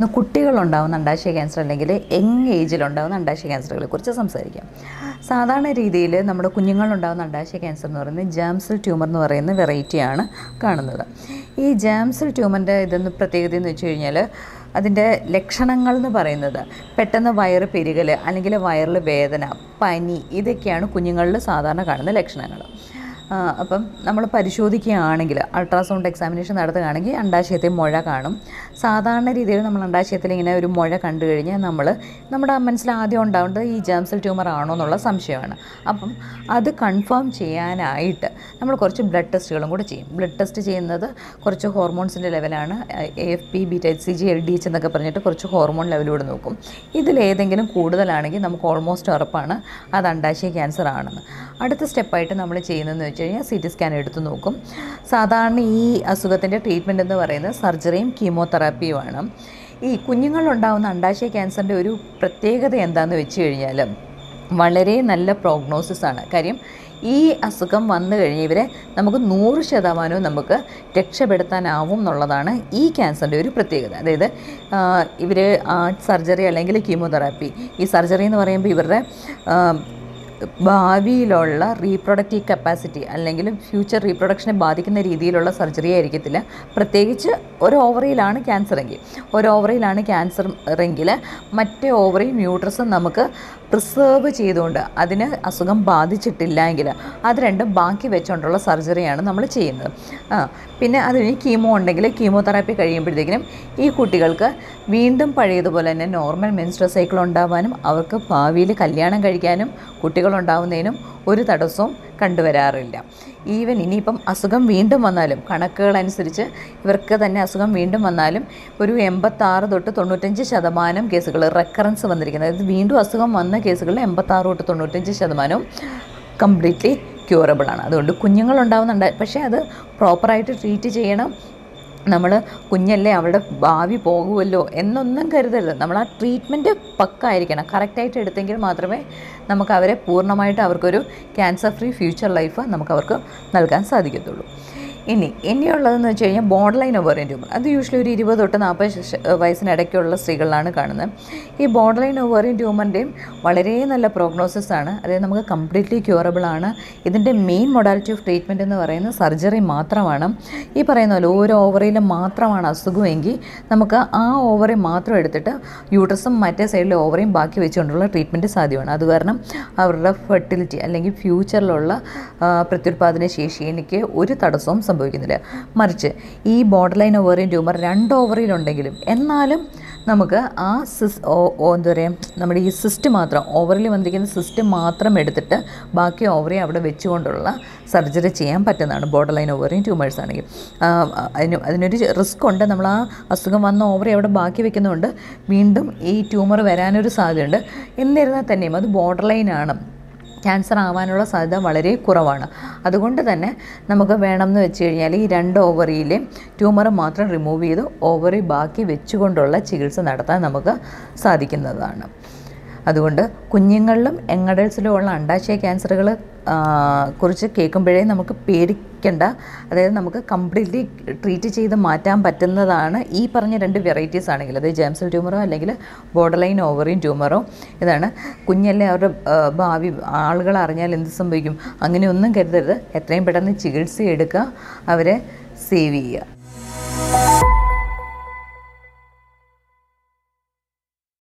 ഇന്ന് കുട്ടികളുണ്ടാകുന്ന അണ്ടാശയ ക്യാൻസർ അല്ലെങ്കിൽ യങ് ഏജിലുണ്ടാവുന്ന അണ്ടാശയ ക്യാൻസറുകളെ കുറിച്ച് സംസാരിക്കാം. സാധാരണ രീതിയിൽ നമ്മുടെ കുഞ്ഞുങ്ങളുണ്ടാകുന്ന അണ്ടാശയ ക്യാൻസർ എന്ന് പറയുന്നത് ജാംസൽ ട്യൂമർ എന്ന് പറയുന്ന വെറൈറ്റിയാണ് കാണുന്നത്. ഈ ജാംസൽ ട്യൂമറിന്റെ ഇതെന്ന് പ്രത്യേകത എന്ന് വെച്ച് കഴിഞ്ഞാൽ അതിന്റെ ലക്ഷണങ്ങൾ എന്ന് പറയുന്നത് പെട്ടെന്ന് വയറ് പെരുകൽ അല്ലെങ്കിൽ വയറിൽ വേദന പനി ഇതൊക്കെയാണ് കുഞ്ഞുങ്ങളിൽ സാധാരണ കാണുന്ന ലക്ഷണങ്ങൾ. അപ്പം നമ്മൾ പരിശോധിക്കുകയാണെങ്കിൽ അൾട്രാസൗണ്ട് എക്സാമിനേഷൻ നടത്തുകയാണെങ്കിൽ അണ്ടാശയത്തെ മുഴ കാണും. സാധാരണ രീതിയിൽ നമ്മൾ അണ്ടാശയത്തിൽ ഇങ്ങനെ ഒരു മുഴ കണ്ടു കഴിഞ്ഞാൽ നമ്മൾ നമ്മുടെ മനസ്സിൽ ആദ്യം ഉണ്ടാവേണ്ടത് ഈ ജാംസൽ ട്യൂമർ ആണോ എന്നുള്ള സംശയമാണ്. അപ്പം അത് കൺഫേം ചെയ്യാനായിട്ട് നമ്മൾ കുറച്ച് ബ്ലഡ് ടെസ്റ്റുകളും കൂടെ ചെയ്യും. ബ്ലഡ് ടെസ്റ്റ് ചെയ്യുന്നത് കുറച്ച് ഹോർമോൺസിന്റെ ലെവലാണ് A F P B H C G L D H എന്നൊക്കെ പറഞ്ഞിട്ട് കുറച്ച് ഹോർമോൺ ലെവലൂടെ നോക്കും. ഇതിലേതെങ്കിലും കൂടുതലാണെങ്കിൽ നമുക്ക് ഓൾമോസ്റ്റ് ഉറപ്പാണ് അത് അണ്ടാശയ ക്യാൻസർ ആണെന്ന്. അടുത്ത സ്റ്റെപ്പായിട്ട് നമ്മൾ ചെയ്യുന്നതെന്ന് കഴിഞ്ഞാൽ സി ടി സ്കാൻ എടുത്ത് നോക്കും. സാധാരണ ഈ അസുഖത്തിന്റെ ട്രീറ്റ്മെന്റ് എന്ന് പറയുന്നത് സർജറിയും കീമോതെറാപ്പിയുമാണ്. ഈ കുഞ്ഞുങ്ങളുണ്ടാകുന്ന അണ്ടാശയ ക്യാൻസറിന്റെ ഒരു പ്രത്യേകത എന്താണെന്ന് വെച്ച് കഴിഞ്ഞാൽ വളരെ നല്ല പ്രോഗ്നോസിസ് ആണ്. കാര്യം ഈ അസുഖം വന്നു കഴിഞ്ഞ് ഇവരെ നമുക്ക് നൂറ് ശതമാനവും നമുക്ക് രക്ഷപ്പെടുത്താനാവും എന്നുള്ളതാണ് ഈ ക്യാൻസറിന്റെ ഒരു പ്രത്യേകത. അതായത് ഇവർ സർജറി അല്ലെങ്കിൽ കീമോതെറാപ്പി. ഈ സർജറി എന്ന് പറയുമ്പോൾ ഇവരുടെ ഭാവിയിലുള്ള റീപ്രൊഡക്റ്റീവ് കപ്പാസിറ്റി അല്ലെങ്കിൽ ഫ്യൂച്ചർ റീപ്രൊഡക്ഷനെ ബാധിക്കുന്ന രീതിയിലുള്ള സർജറി ആയിരിക്കത്തില്ല. പ്രത്യേകിച്ച് ഒരു ഓവറിയിലാണ് ക്യാൻസർ എങ്കിൽ. ഒരു ഓവറിയിലാണ് ക്യാൻസർ എങ്കിൽ മറ്റേ ഓവറിയും യൂട്രസും നമുക്ക് പ്രിസേർവ് ചെയ്തുകൊണ്ട് അതിന് അസുഖം ബാധിച്ചിട്ടില്ല എങ്കിൽ അത് രണ്ടും ബാക്കി വെച്ചുകൊണ്ടുള്ള സർജറിയാണ് നമ്മൾ ചെയ്യുന്നത്. പിന്നെ അത് കഴിഞ്ഞ് കീമോ ഉണ്ടെങ്കിൽ കീമോതെറാപ്പി കഴിയുമ്പോഴത്തേക്കിനും ഈ കുട്ടികൾക്ക് വീണ്ടും പഴയതുപോലെ തന്നെ നോർമൽ മെൻസ്ട്രൽ സൈക്കിൾ ഉണ്ടാവാനും അവർക്ക് ഭാവിയിൽ കല്യാണം കഴിക്കാനും കുട്ടികളുണ്ടാവുന്നതിനും ഒരു തടസ്സവും കണ്ടുവരാറില്ല. ഈവൻ ഇനിയിപ്പം അസുഖം വീണ്ടും വന്നാലും കണക്കുകൾ അനുസരിച്ച് ഇവർക്ക് തന്നെ അസുഖം വീണ്ടും വന്നാലും ഒരു എൺപത്താറ് തൊട്ട് തൊണ്ണൂറ്റഞ്ച് ശതമാനം കേസുകൾ റെക്കറൻസ് വന്നിരിക്കുന്നത്. അതായത് വീണ്ടും അസുഖം വന്ന കേസുകളിൽ എൺപത്താറ് തൊട്ട് തൊണ്ണൂറ്റഞ്ച് ശതമാനവും കംപ്ലീറ്റ്ലി ക്യൂറബിളാണ് അതുകൊണ്ട് കുഞ്ഞുങ്ങളുണ്ടാവുന്നുണ്ട്. പക്ഷേ അത് പ്രോപ്പറായിട്ട് ട്രീറ്റ് ചെയ്യണം. നമ്മൾ കുഞ്ഞല്ലേ അവളുടെ ഭാവി പോകുമല്ലോ എന്നൊന്നും കരുതരുത്. നമ്മൾ ആ ട്രീറ്റ്മെന്റ് പക്കായിരിക്കണം. കറക്റ്റായിട്ട് എടുത്തെങ്കിൽ മാത്രമേ നമുക്ക് അവരെ പൂർണമായിട്ട് അവർക്കൊരു ക്യാൻസർ ഫ്രീ ഫ്യൂച്ചർ ലൈഫ് നമുക്ക് അവർക്ക് നൽകാൻ സാധിക്കത്തുള്ളൂ. ഇനി ഇനിയുള്ളതെന്ന് വെച്ച് കഴിഞ്ഞാൽ ബോർഡർ ലൈൻ ഓവറിയൻ ട്യൂമർ അത് യൂഷ്വലി ഒരു ഇരുപത് തൊട്ട് നാൽപ്പത് വയസ്സിനിടയ്ക്കുള്ള സ്ത്രീകളിലാണ് കാണുന്നത്. ഈ ബോർഡർ ലൈൻ ഓവറിയൻ ട്യൂമറിന്റെയും വളരെ നല്ല പ്രോഗ്നോസിസ് ആണ്. അതായത് നമുക്ക് കംപ്ലീറ്റ്ലി ക്യൂറബിൾ ആണ്. ഇതിന്റെ മെയിൻ മൊഡാലിറ്റി ഓഫ് ട്രീറ്റ്മെന്റ് എന്ന് പറയുന്നത് സർജറി മാത്രമാണ്. ഈ പറയുന്ന പോലെ ഓരോ ഓവറിയിൽ മാത്രമാണ് അസുഖമെങ്കിൽ നമുക്ക് ആ ഓവറി മാത്രം എടുത്തിട്ട് യൂട്രസും മറ്റേ സൈഡിലെ ഓവറിയും ബാക്കി വെച്ചുകൊണ്ടുള്ള ട്രീറ്റ്മെന്റ് സാധ്യമാണ്. അത് കാരണം അവരുടെ ഫെർട്ടിലിറ്റി അല്ലെങ്കിൽ ഫ്യൂച്ചറിലുള്ള പ്രത്യുത്പാദന ശേഷി എനിക്ക് ഒരു തടസ്സവും സംഭവിക്കുന്നില്ല. മറിച്ച് ഈ ബോർഡർ ലൈൻ ഓവറിയും ട്യൂമർ രണ്ട് ഓവറിയിലുണ്ടെങ്കിലും എന്നാലും നമുക്ക് ആ സിസ് എന്താ പറയുക നമ്മുടെ ഈ സിസ്റ്റ് മാത്രം ഓവറിൽ വന്നിരിക്കുന്ന സിസ്റ്റ് മാത്രം എടുത്തിട്ട് ബാക്കി ഓവറി അവിടെ വെച്ചുകൊണ്ടുള്ള സർജറി ചെയ്യാൻ പറ്റുന്നതാണ് ബോർഡർ ലൈൻ ഓവറിയും ട്യൂമേഴ്സ് ആണെങ്കിൽ അതിന് അതിനൊരു റിസ്ക് ഉണ്ട്. നമ്മൾ ആ അസുഖം വന്ന ഓവറി അവിടെ ബാക്കി വെക്കുന്നതുകൊണ്ട് വീണ്ടും ഈ ട്യൂമർ വരാനൊരു സാധ്യതയുണ്ട്. എന്നിരുന്നാൽ തന്നെയും അത് ബോർഡർ ലൈനാണ് ക്യാൻസർ ആവാനുള്ള സാധ്യത വളരെ കുറവാണ്. അതുകൊണ്ട് തന്നെ നമുക്ക് വേണമെന്ന് വെച്ച് കഴിഞ്ഞാൽ ഈ രണ്ട് ഓവറിയിലെ ട്യൂമർ മാത്രം റിമൂവ് ചെയ്ത് ഓവറി ബാക്കി വെച്ചുകൊണ്ടുള്ള ചികിത്സ നടത്താൻ നമുക്ക് സാധിക്കുന്നതാണ്. അതുകൊണ്ട് കുഞ്ഞുങ്ങളിലും യങ് ഉള്ള അണ്ടാശയ ക്യാൻസറുകൾ കുറിച്ച് കേൾക്കുമ്പോഴേ നമുക്ക് പേടിക്കേണ്ട. അതായത് നമുക്ക് കംപ്ലീറ്റ്ലി ട്രീറ്റ് ചെയ്ത് മാറ്റാൻ പറ്റുന്നതാണ് ഈ പറഞ്ഞ രണ്ട് വെറൈറ്റീസ് ആണെങ്കിൽ. അതായത് ജെംസൽ ട്യൂമറോ അല്ലെങ്കിൽ ബോർഡർ ലൈൻ ഓവറിൻ ട്യൂമറോ ഇതാണ്. കുഞ്ഞല്ലേ അവരുടെ ഭാവി ആളുകൾ അറിഞ്ഞാൽ എന്ത് സംഭവിക്കും? അങ്ങനെയൊന്നും കരുതരുത്. എത്രയും പെട്ടെന്ന് ചികിത്സ എടുക്കുക അവരെ സേവ് ചെയ്യുക.